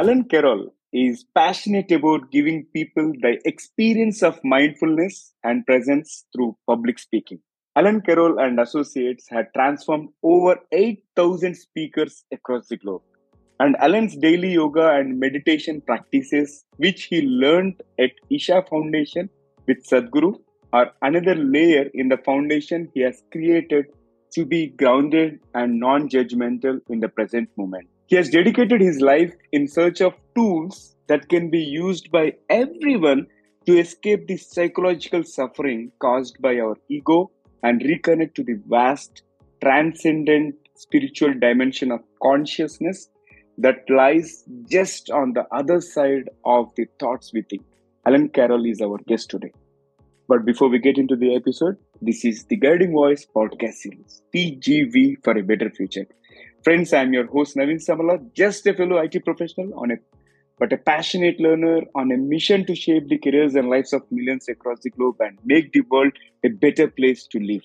Alan Carroll is passionate about giving people the experience of mindfulness and presence through public speaking. Alan Carroll and Associates had transformed over 8,000 speakers across the globe. And Alan's daily yoga and meditation practices, which he learned at Isha Foundation with Sadhguru, are another layer in the foundation he has created to be grounded and non judgmental in the present moment. He has dedicated his life in search of tools that can be used by everyone to escape the psychological suffering caused by our ego and reconnect to the vast, transcendent spiritual dimension of consciousness that lies just on the other side of the thoughts we think. Alan Carroll is our guest today. But before we get into the episode, this is the Guiding Voice podcast series, TGV for a Better Future. Friends, I'm your host Naveen Samala, just a fellow IT professional on a but a passionate learner on a mission to shape the careers and lives of millions across the globe and make the world a better place to live.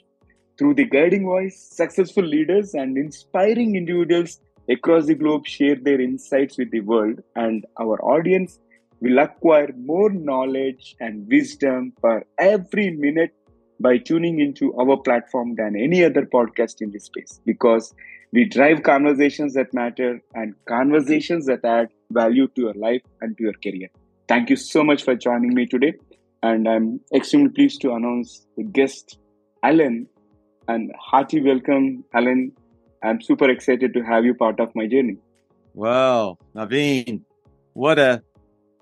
Through the guiding voice, successful leaders and inspiring individuals across the globe share their insights with the world, and our audience will acquire more knowledge and wisdom for every minute by tuning into our platform than any other podcast in this space because we drive conversations that matter and conversations that add value to your life and to your career. Thank you so much for joining me today. And I'm extremely pleased to announce the guest, Alan. And hearty welcome, Alan. I'm super excited to have you part of my journey. Wow, Naveen, what a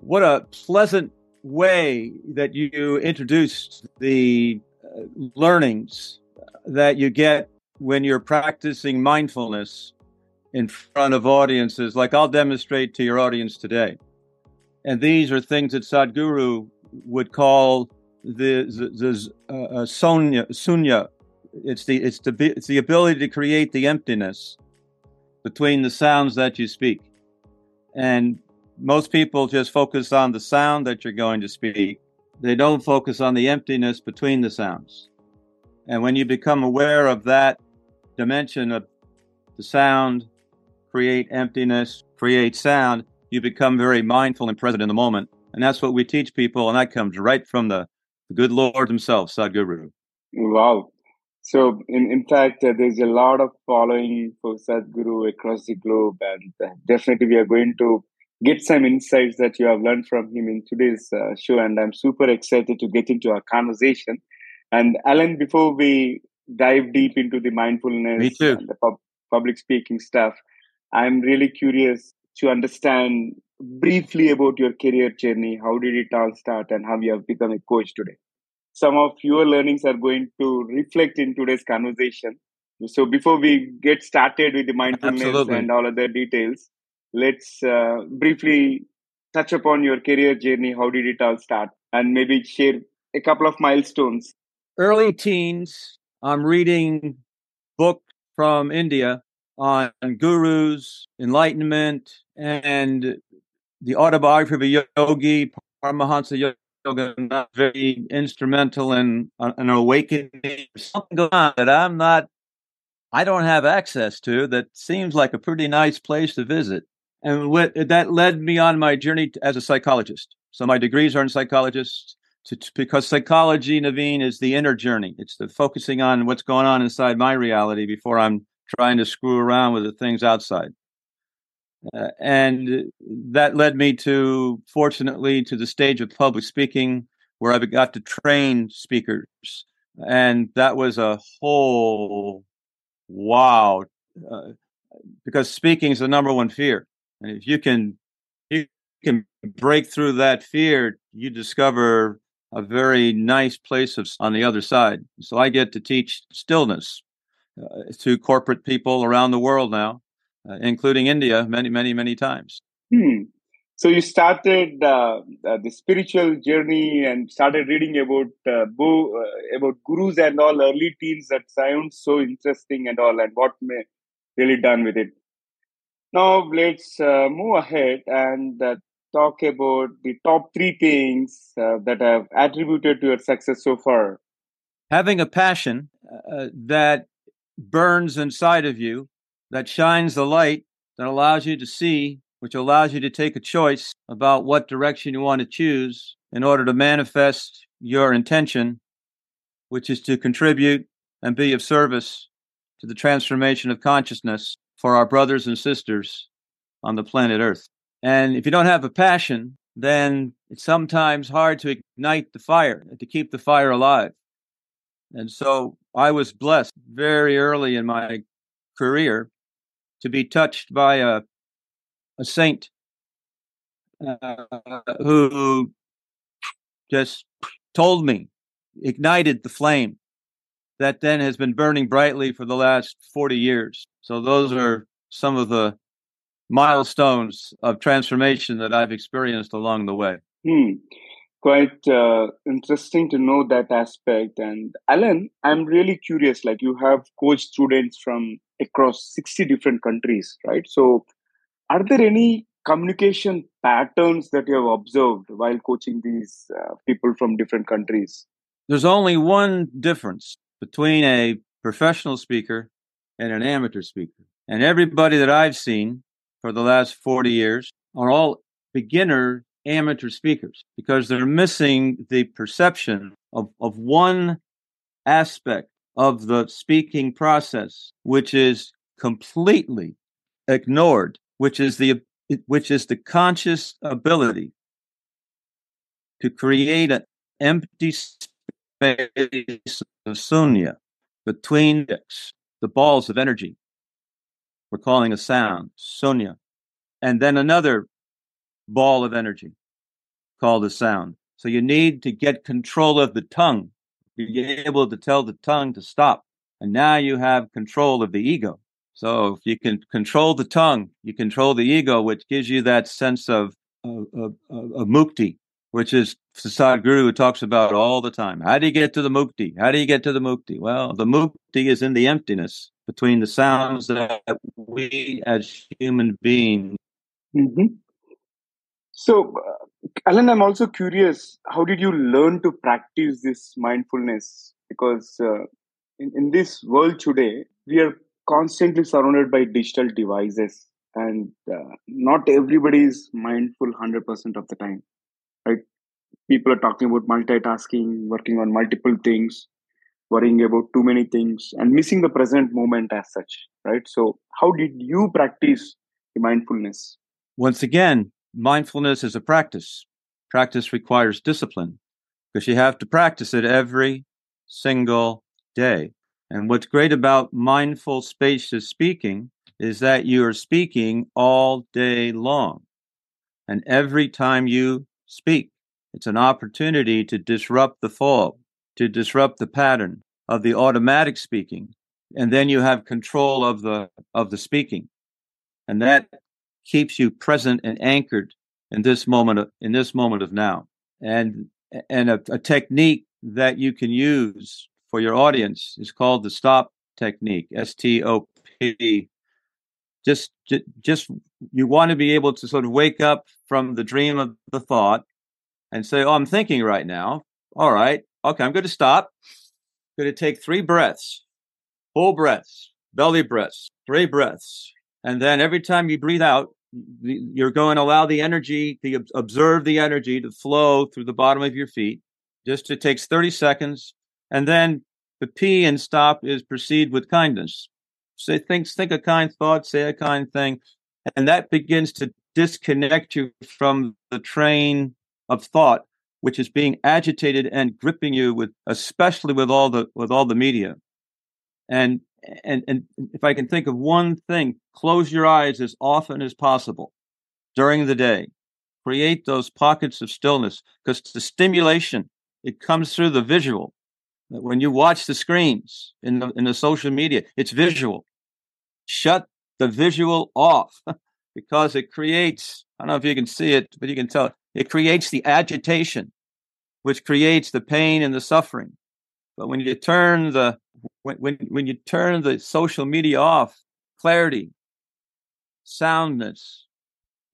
what a pleasant way that you introduced the uh, learnings that you get when you're practicing mindfulness in front of audiences, like I'll demonstrate to your audience today. And these are things that Sadhguru would call the, the, the uh, uh, sonya, sunya. It's the, it's, the, it's the ability to create the emptiness between the sounds that you speak. And most people just focus on the sound that you're going to speak. They don't focus on the emptiness between the sounds. And when you become aware of that dimension of the sound, create emptiness, create sound, you become very mindful and present in the moment. And that's what we teach people. And that comes right from the, good Lord himself, Sadhguru. Wow. So, in, in fact, uh, there's a lot of following for Sadhguru across the globe. And uh, definitely, we are going to get some insights that you have learned from him in today's uh, show. And I'm super excited to get into our conversation. And Alan, before we dive deep into the mindfulness and the pub- public speaking stuff, I'm really curious to understand briefly about your career journey. How did it all start and how you have become a coach today? Some of your learnings are going to reflect in today's conversation. So before we get started with the mindfulness Absolutely. and all other details, let's uh, briefly touch upon your career journey. How did it all start? And maybe share a couple of milestones. Early teens, I'm reading book from India on gurus, enlightenment, and the autobiography of a yogi, Paramahansa Yoga, very instrumental in uh, an awakening. Something going on that I'm not, I don't have access to. That seems like a pretty nice place to visit and what, that led me on my journey as a psychologist. So my degrees are in psychologist to, because psychology, Naveen, is the inner journey. It's the focusing on what's going on inside my reality before I'm trying to screw around with the things outside. Uh, and that led me to, fortunately, to the stage of public speaking where I got to train speakers. And that was a whole wow, uh, because speaking is the number one fear. And if you can you can break through that fear, you discover a very nice place of, on the other side. So I get to teach stillness uh, to corporate people around the world now, uh, including India, many, many, many times. Hmm. So you started uh, uh the spiritual journey and started reading about uh, bo- uh, about gurus and all early teens. That sounds so interesting and all, and what may really done with it. Now let's move ahead and talk about the top three things uh, that have attributed to your success so far. Having a passion uh, that burns inside of you, that shines the light, that allows you to see which allows you to take a choice about what direction you want to choose in order to manifest your intention, which is to contribute and be of service to the transformation of consciousness for our brothers and sisters on the planet Earth. And if you don't have a passion, then it's sometimes hard to ignite the fire, to keep the fire alive. And so I was blessed very early in my career to be touched by a a saint uh, who just told me, ignited the flame that then has been burning brightly for the last 40 years. So those are some of the milestones of transformation that I've experienced along the way. Hmm. Quite uh, interesting to know that aspect. And Alan, I'm really curious. Like you have coached students from across 60 different countries, right? So are there any communication patterns that you have observed while coaching these uh, people from different countries? There's only one difference between a professional speaker and an amateur speaker. And everybody that I've seen for the last 40 years are all beginner amateur speakers because they're missing the perception of, of one aspect of the speaking process, which is completely ignored which is the which is the conscious ability to create an empty space of sunya between the balls of energy. We're calling a sound, sunya, and then another ball of energy called a sound. So you need to get control of the tongue. You're able to tell the tongue to stop. And now you have control of the ego. So if you can control the tongue, you control the ego, which gives you that sense of, of, of, of mukti, which is Sadhguru talks about all the time. How do you get to the mukti? How do you get to the mukti? Well, the mukti is in the emptiness between the sounds that we as human beings. Mm-hmm. So, uh, Alan, I'm also curious, how did you learn to practice this mindfulness? Because uh, in, in this world today, we are constantly surrounded by digital devices and uh, not everybody is mindful 100% of the time right people are talking about multitasking working on multiple things worrying about too many things and missing the present moment as such right? So how did you practice the mindfulness? Once again mindfulness is a practice. Practice requires discipline because you have to practice it every single day. And what's great about mindful spacious speaking is that you are speaking all day long. And every time you speak, it's an opportunity to disrupt the flow, to disrupt the pattern of the automatic speaking. And then you have control of the, of the speaking. And that keeps you present and anchored in this moment, of, in this moment of now. And, and a, a technique that you can use for your audience is called the stop technique, S T O P. Just, just, you want to be able to sort of wake up from the dream of the thought and say, Oh, I'm thinking right now. All right. Okay. I'm going to stop. Going to take three breaths, full breaths, belly breaths, three breaths. And then every time you breathe out, you're going to allow the energy, to observe the energy to flow through the bottom of your feet. Just it takes 30 seconds. And then the P in stop is proceed with kindness. Say things, think a kind thought, say a kind thing. And that begins to disconnect you from the train of thought, which is being agitated and gripping you with, especially with all the, with all the media. And, and, and if I can think of one thing, close your eyes as often as possible during the day. Create those pockets of stillness because the stimulation, it comes through the visual when you watch the screens in the, in the social media, it's visual. Shut the visual off because it creates, I don't know if you can see it, but you can tell it creates the agitation, which creates the pain and the suffering. But when you turn the, when, when, when you turn the social media off, clarity, soundness,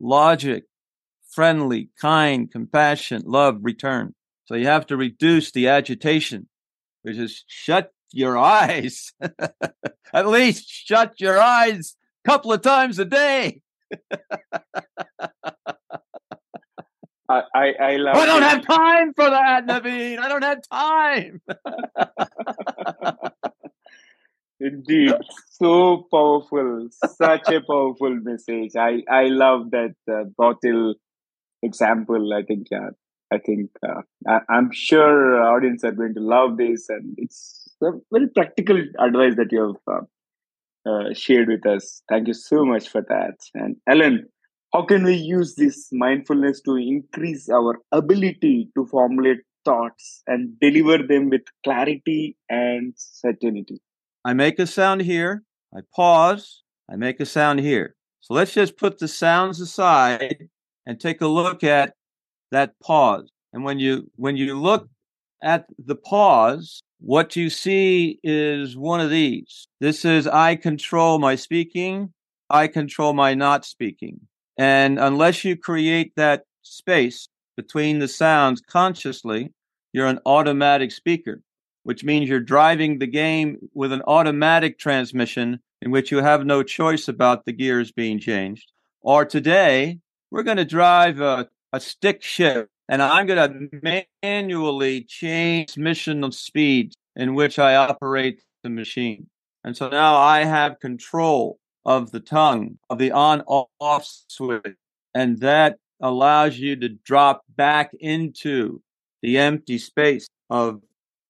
logic, friendly, kind, compassion, love return. So you have to reduce the agitation which is shut your eyes. At least shut your eyes a couple of times a day. I, I, I love. I don't it. have time for that, Naveen. I don't have time. Indeed, so powerful, such a powerful message. I I love that uh, bottle example. I think yeah, I think uh, I, I'm sure audience are going to love this, and it's a very practical advice that you have uh, uh, shared with us. Thank you so much for that. And Alan, how can we use this mindfulness to increase our ability to formulate thoughts and deliver them with clarity and certainty? I make a sound here, I pause, I make a sound here. So let's just put the sounds aside and take a look at that pause. And when you when you look at the pause, what you see is one of these. This is I control my speaking, I control my not speaking. And unless you create that space between the sounds consciously, you're an automatic speaker which means you're driving the game with an automatic transmission in which you have no choice about the gears being changed. Or today, we're going to drive a, a stick shift and I'm going to manually change mission of speed in which I operate the machine. And so now I have control of the tongue, of the on off switch. And that allows you to drop back into the empty space of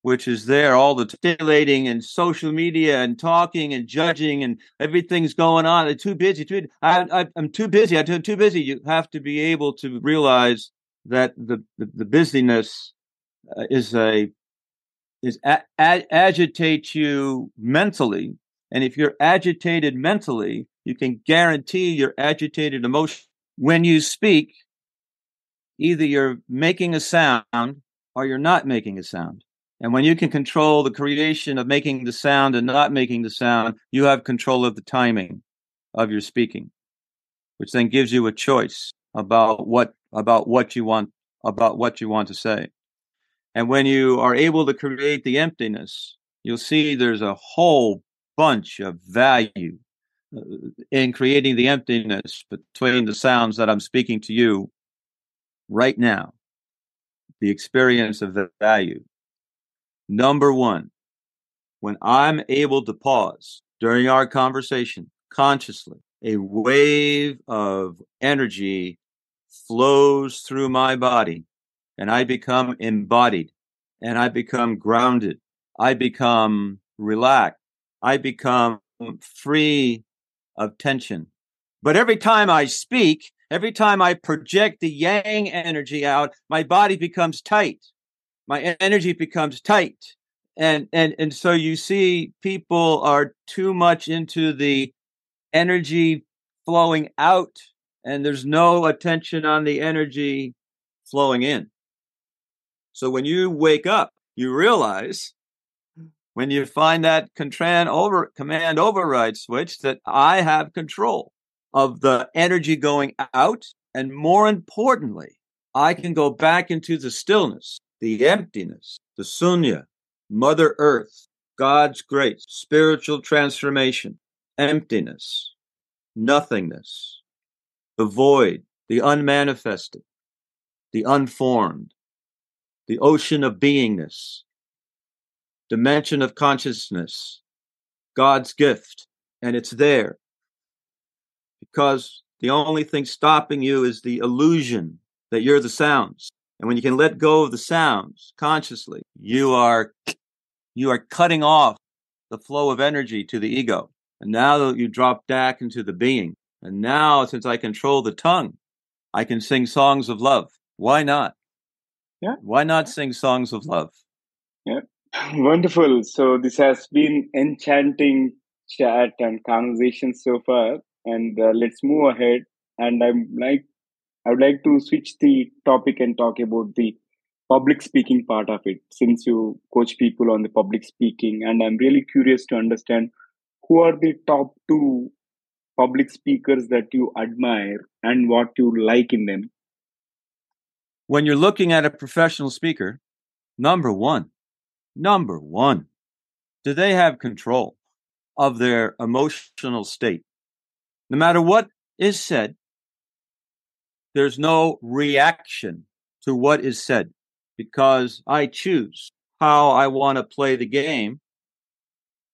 which is there all the stimulating and social media and talking and judging and everything's going on. I'm too busy. Too, I, am too busy. I'm too busy. You have to be able to realize that the the, the busyness uh, is a is a, a, agitates you mentally, and if you're agitated mentally, you can guarantee you're agitated emotion. When you speak, either you're making a sound or you're not making a sound. And when you can control the creation of making the sound and not making the sound, you have control of the timing of your speaking, which then gives you a choice about what about what you want about what you want to say. And when you are able to create the emptiness, you'll see there's a whole bunch of value uh, in creating the emptiness between the sounds that I'm speaking to you right now. The experience of the value Number one, when I'm able to pause during our conversation consciously, a wave of energy flows through my body and I become embodied and I become grounded. I become relaxed. I become free of tension. But every time I speak, every time I project the yang energy out, my body becomes tight. My energy becomes tight. And and and so you see people are too much into the energy flowing out and there's no attention on the energy flowing in. So when you wake up you realize when you find that command over command override switch that i have control of the energy going out and more importantly i can go back into the stillness the emptiness, the sunya, Mother Earth, God's grace, spiritual transformation, emptiness, nothingness, the void, the unmanifested, the unformed, the ocean of beingness, dimension of consciousness, God's gift, and it's there. Because the only thing stopping you is the illusion that you're the sounds. And when you can let go of the sounds consciously, you are you are cutting off the flow of energy to the ego. And now that you drop back into the being, and now since I control the tongue, I can sing songs of love. Why not? Yeah. Why not sing songs of love? Wonderful. So this has been enchanting chat and conversation so far. And uh, let's move ahead. And I'm like I would like to switch the topic and talk about the public speaking part of it, since you coach people on the public speaking. And I'm really curious to understand who are the top two public speakers that you admire and what you like in them. When you're looking at a professional speaker, number one, number one, do they have control of their emotional state? No matter what is said, there's no reaction to what is said because I choose how I want to play the game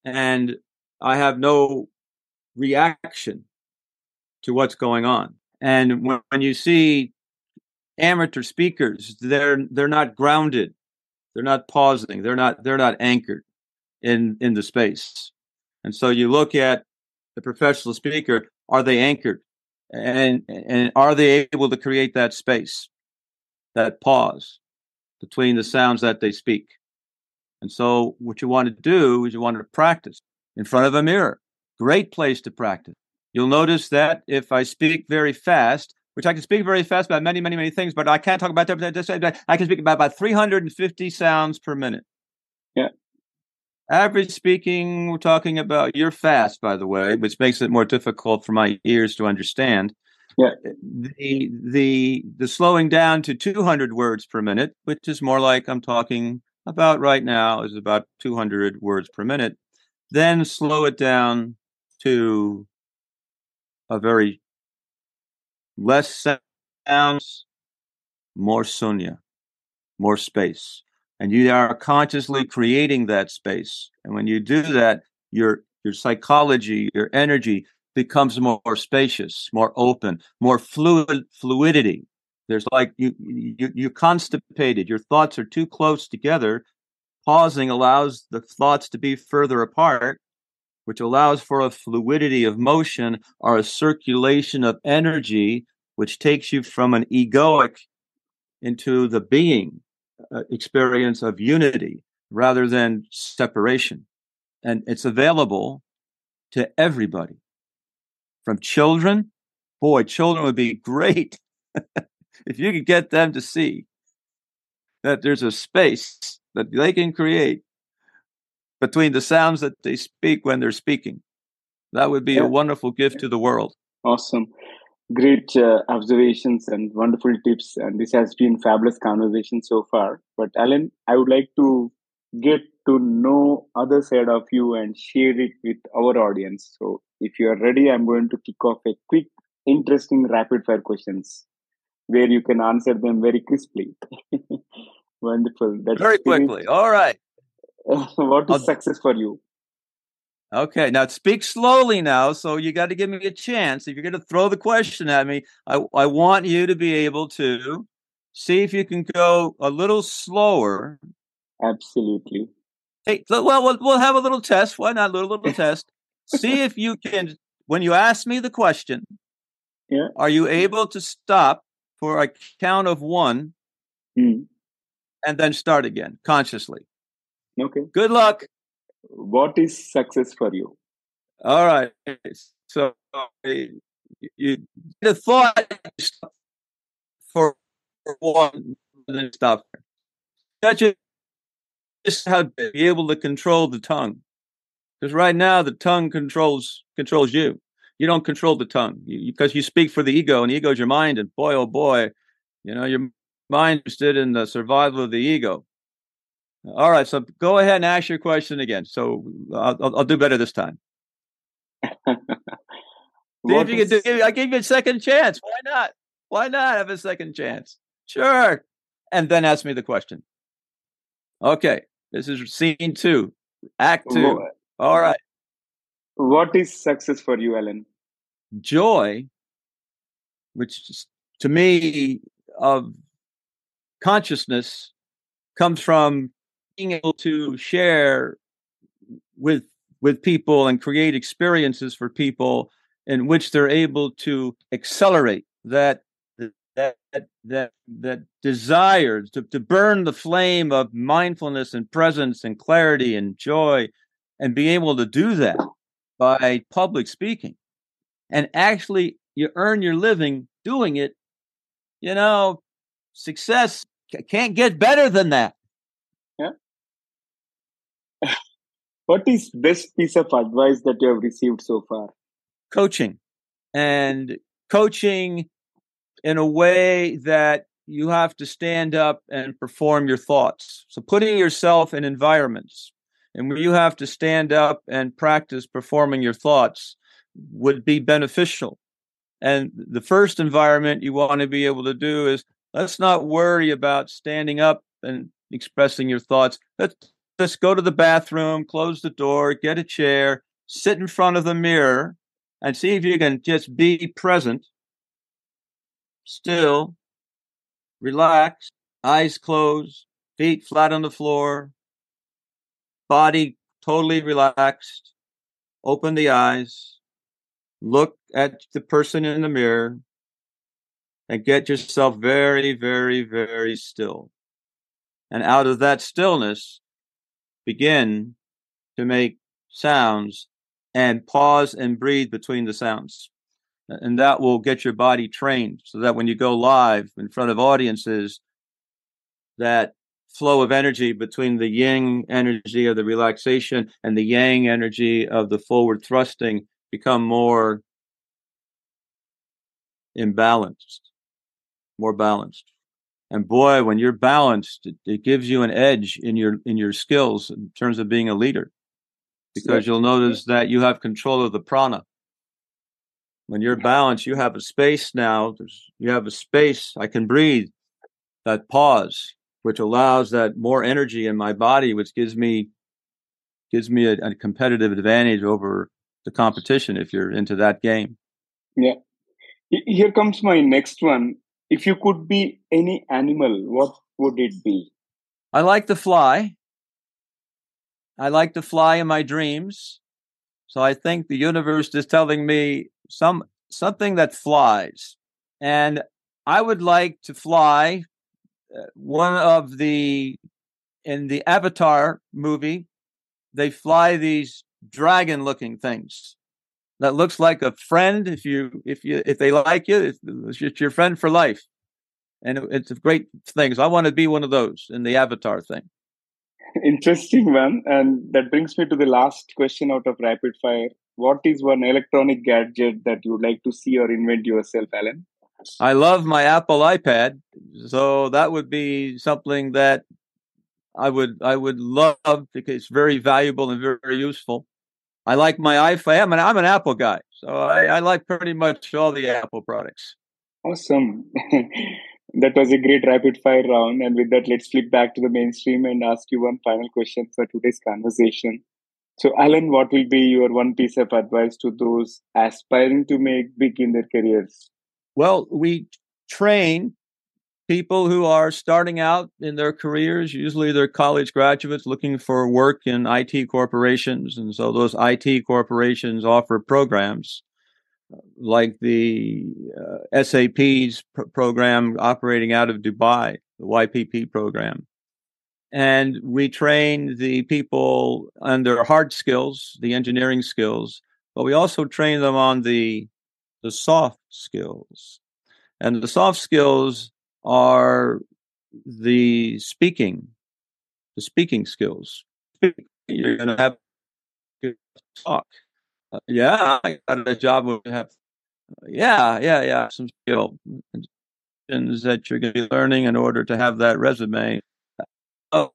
and I have no reaction to what's going on. And when, when you see amateur speakers, they're they're not grounded, they're not pausing, they're not they're not anchored in in the space. And so you look at the professional speaker, are they anchored? And and are they able to create that space, that pause between the sounds that they speak? And so what you want to do is you want to practice in front of a mirror. Great place to practice. You'll notice that if I speak very fast, which I can speak very fast about many, many, many things, but I can't talk about that. I can speak about, about 350 sounds per minute. Yeah. Average speaking, we're talking about, you're fast, by the way, which makes it more difficult for my ears to understand. Yeah. The, the, the slowing down to 200 words per minute, which is more like I'm talking about right now, is about 200 words per minute. Then slow it down to a very less sounds, more sunya, more space. And you are consciously creating that space. And when you do that, your your psychology, your energy becomes more, more spacious, more open, more fluid fluidity. There's like you, you you're constipated. Your thoughts are too close together. Pausing allows the thoughts to be further apart which allows for a fluidity of motion or a circulation of energy, which takes you from an egoic into the being uh, experience of unity rather than separation. And it's available to everybody. From children, boy, children would be great if you could get them to see that there's a space that they can create between the sounds that they speak when they're speaking. That would be yeah. a wonderful gift to the world. Awesome. Great uh, observations and wonderful tips. And this has been fabulous conversation so far. But Alan, I would like to get to know other side of you and share it with our audience. So if you are ready, I'm going to kick off a quick, interesting rapid fire questions where you can answer them very crisply. Wonderful. That's very quickly. All right. what is I'll, success for you? Okay, now speak slowly now. So you got to give me a chance. If you're going to throw the question at me, I, I want you to be able to see if you can go a little slower. Absolutely. Hey, well, we'll, we'll have a little test. Why not? A little, little test. See if you can, when you ask me the question, yeah. are you able to stop for a count of one mm. and then start again consciously? Okay. Good luck. What is success for you? All right. So you, you get thought for one and then stop. That you just how to be able to control the tongue. Because right now the tongue controls controls you. You don't control the tongue because you, you, speak for the ego, and the ego is your mind. And boy, oh boy, you know your mind is interested in the survival of the ego. All right, so go ahead and ask your question again. So I'll, I'll, I'll do better this time. See if you can do, I gave you a second chance. Why not? Why not have a second chance? Sure. And then ask me the question. Okay, this is scene two, act two. All right. What is success for you, Alan? Joy, which to me of consciousness comes from being able to share with with people and create experiences for people in which they're able to accelerate that that that that desire to, to burn the flame of mindfulness and presence and clarity and joy and be able to do that by public speaking. And actually you earn your living doing it. You know success can't get better than that what is best piece of advice that you have received so far? Coaching. And coaching in a way that you have to stand up and perform your thoughts. So putting yourself in environments and where you have to stand up and practice performing your thoughts would be beneficial And the first environment you want to be able to do is let's not worry about standing up and expressing your thoughts. Let's just go to the bathroom, close the door, get a chair, sit in front of the mirror, and see if you can just be present, still, relax, eyes closed, feet flat on the floor, body totally relaxed. Open the eyes, look at the person in the mirror, and get yourself very, very, very still. And out of that stillness, begin to make sounds and pause and breathe between the sounds. And that will get your body trained so that when you go live in front of audiences, that flow of energy between the yin energy of the relaxation and the yang energy of the forward thrusting become more imbalanced, more balanced. And boy, when you're balanced, it, it gives you an edge in your in your skills in terms of being a leader, because you'll notice that you have control of the prana. When you're balanced, you have a space now. There's, you have a space. I can breathe. That pause, which allows that more energy in my body, which gives me gives me a, a competitive advantage over the competition if you're into that game. Yeah. Here comes my next one. If you could be any animal, what would it be? I like to fly. I like to fly in my dreams. So I think the universe is telling me some something that flies. And I would like to fly uh, one of the in the Avatar movie, they fly these dragon looking things that looks like a friend if you if you if they like you it's, it's your friend for life. And it's a great thing. So i want to be one of those in the avatar thing. Interesting one and that brings me to the last question out of rapid fire. What is one electronic gadget that you would like to see or invent yourself alan? I love my apple ipad. So that would be something that i would i would love because it's very valuable and very, very useful I like my iPhone. I'm an, I'm an Apple guy, so I, I like pretty much all the Apple products. Awesome. that was a great rapid fire round. And with that, let's flip back to the mainstream and ask you one final question for today's conversation. So, Alan, what will be your one piece of advice to those aspiring to make big in their careers? Well, we train people who are starting out in their careers. Usually they're college graduates looking for work in IT corporations. And so those IT corporations offer programs uh, like the uh, SAP's pr- program operating out of Dubai, the YPP program. And we train the people on their hard skills, the engineering skills, but we also train them on the, the soft skills. And the soft skills are the speaking, the speaking skills. You're going to have to talk. Uh, yeah, I got a job where have. Yeah, yeah, yeah. Some skill that you're going to be learning in order to have that resume. Oh,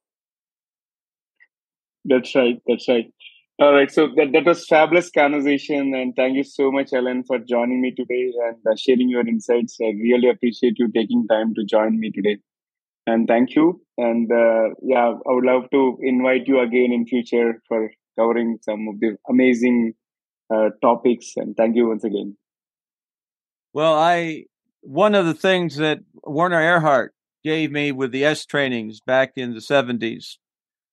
that's right. That's right. All right. So that, that was fabulous conversation. And thank you so much, Alan, for joining me today and uh, sharing your insights. I really appreciate you taking time to join me today. And thank you. And uh, yeah, I would love to invite you again in future for covering some of the amazing uh, topics. And thank you once again. Well, I one of the things that Werner Erhard gave me with the est trainings back in the 70s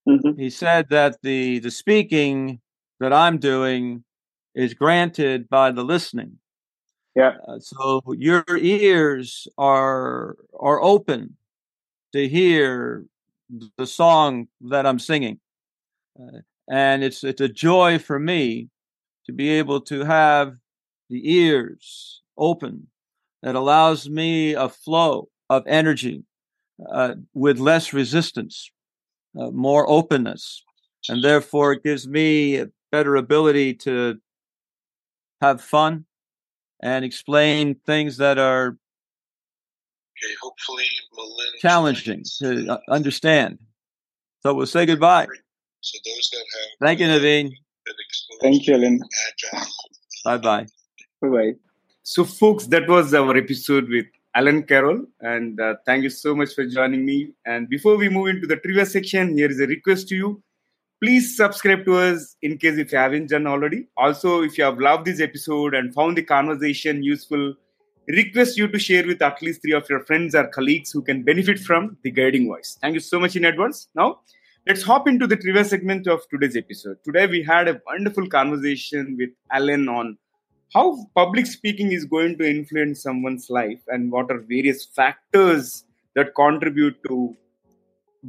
Mm-hmm. He said that the the speaking that I'm doing is granted by the listening. Yeah. Uh, so your ears are are open to hear the song that I'm singing, uh, and it's it's a joy for me to be able to have the ears open that allows me a flow of energy uh, with less resistance uh, more openness, and therefore it gives me a better ability to have fun and explain things that are okay, hopefully challenging to uh, understand. So we'll say goodbye. So those that have thank you, Naveen. Thank you, Alan. Bye bye. Bye bye. So, folks, that was our episode with Alan Carroll, and uh, thank you so much for joining me. And before we move into the trivia section, here is a request to you. Please subscribe to us in case if you haven't done already. Also, if you have loved this episode and found the conversation useful, request you to share with at least three of your friends or colleagues who can benefit from the guiding voice. Thank you so much in advance. Now, let's hop into the trivia segment of today's episode. Today, we had a wonderful conversation with Alan on how public speaking is going to influence someone's life and what are various factors that contribute to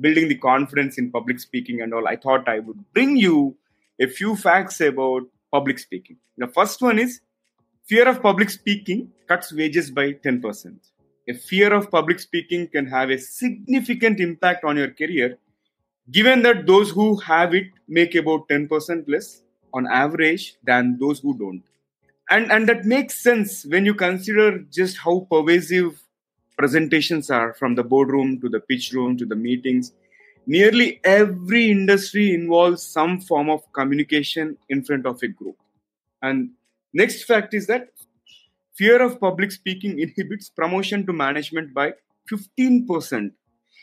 building the confidence in public speaking and all i thought i would bring you a few facts about public speaking. The first one is fear of public speaking cuts wages by 10% a fear of public speaking can have a significant impact on your career given that those who have it make about 10% less on average than those who don't and and that makes sense when you consider just how pervasive presentations are from the boardroom to the pitch room to the meetings. Nearly every industry involves some form of communication in front of a group. And next fact is that fear of public speaking inhibits promotion to management by 15%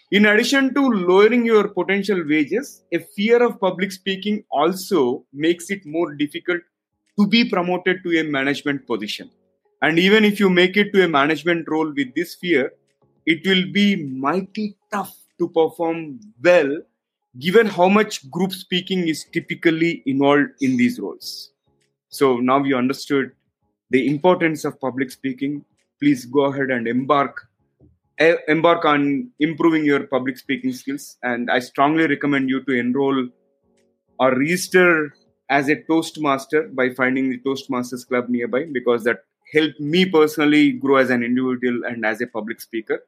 in addition to lowering your potential wages a fear of public speaking also makes it more difficult to be promoted to a management position. And even if you make it to a management role with this fear, it will be mighty tough to perform well given how much group speaking is typically involved in these roles. So now you understood the importance of public speaking. Please go ahead and embark eh, embark on improving your public speaking skills and i strongly recommend you to enroll or register as a Toastmaster by finding the Toastmasters Club nearby because that helped me personally grow as an individual and as a public speaker.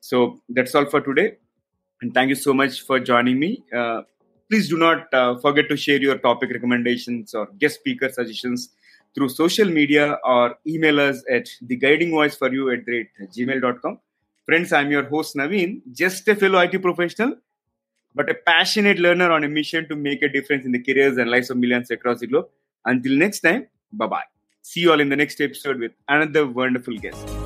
So that's all for today. And thank you so much for joining me. Uh, please do not uh, forget to share your topic recommendations or guest speaker suggestions through social media or email us at the guiding voice for you at gmail.com. Friends, I'm your host Naveen, just a fellow IT professional but a passionate learner on a mission to make a difference in the careers and lives of millions across the globe. Until next time, bye bye. See you all in the next episode with another wonderful guest.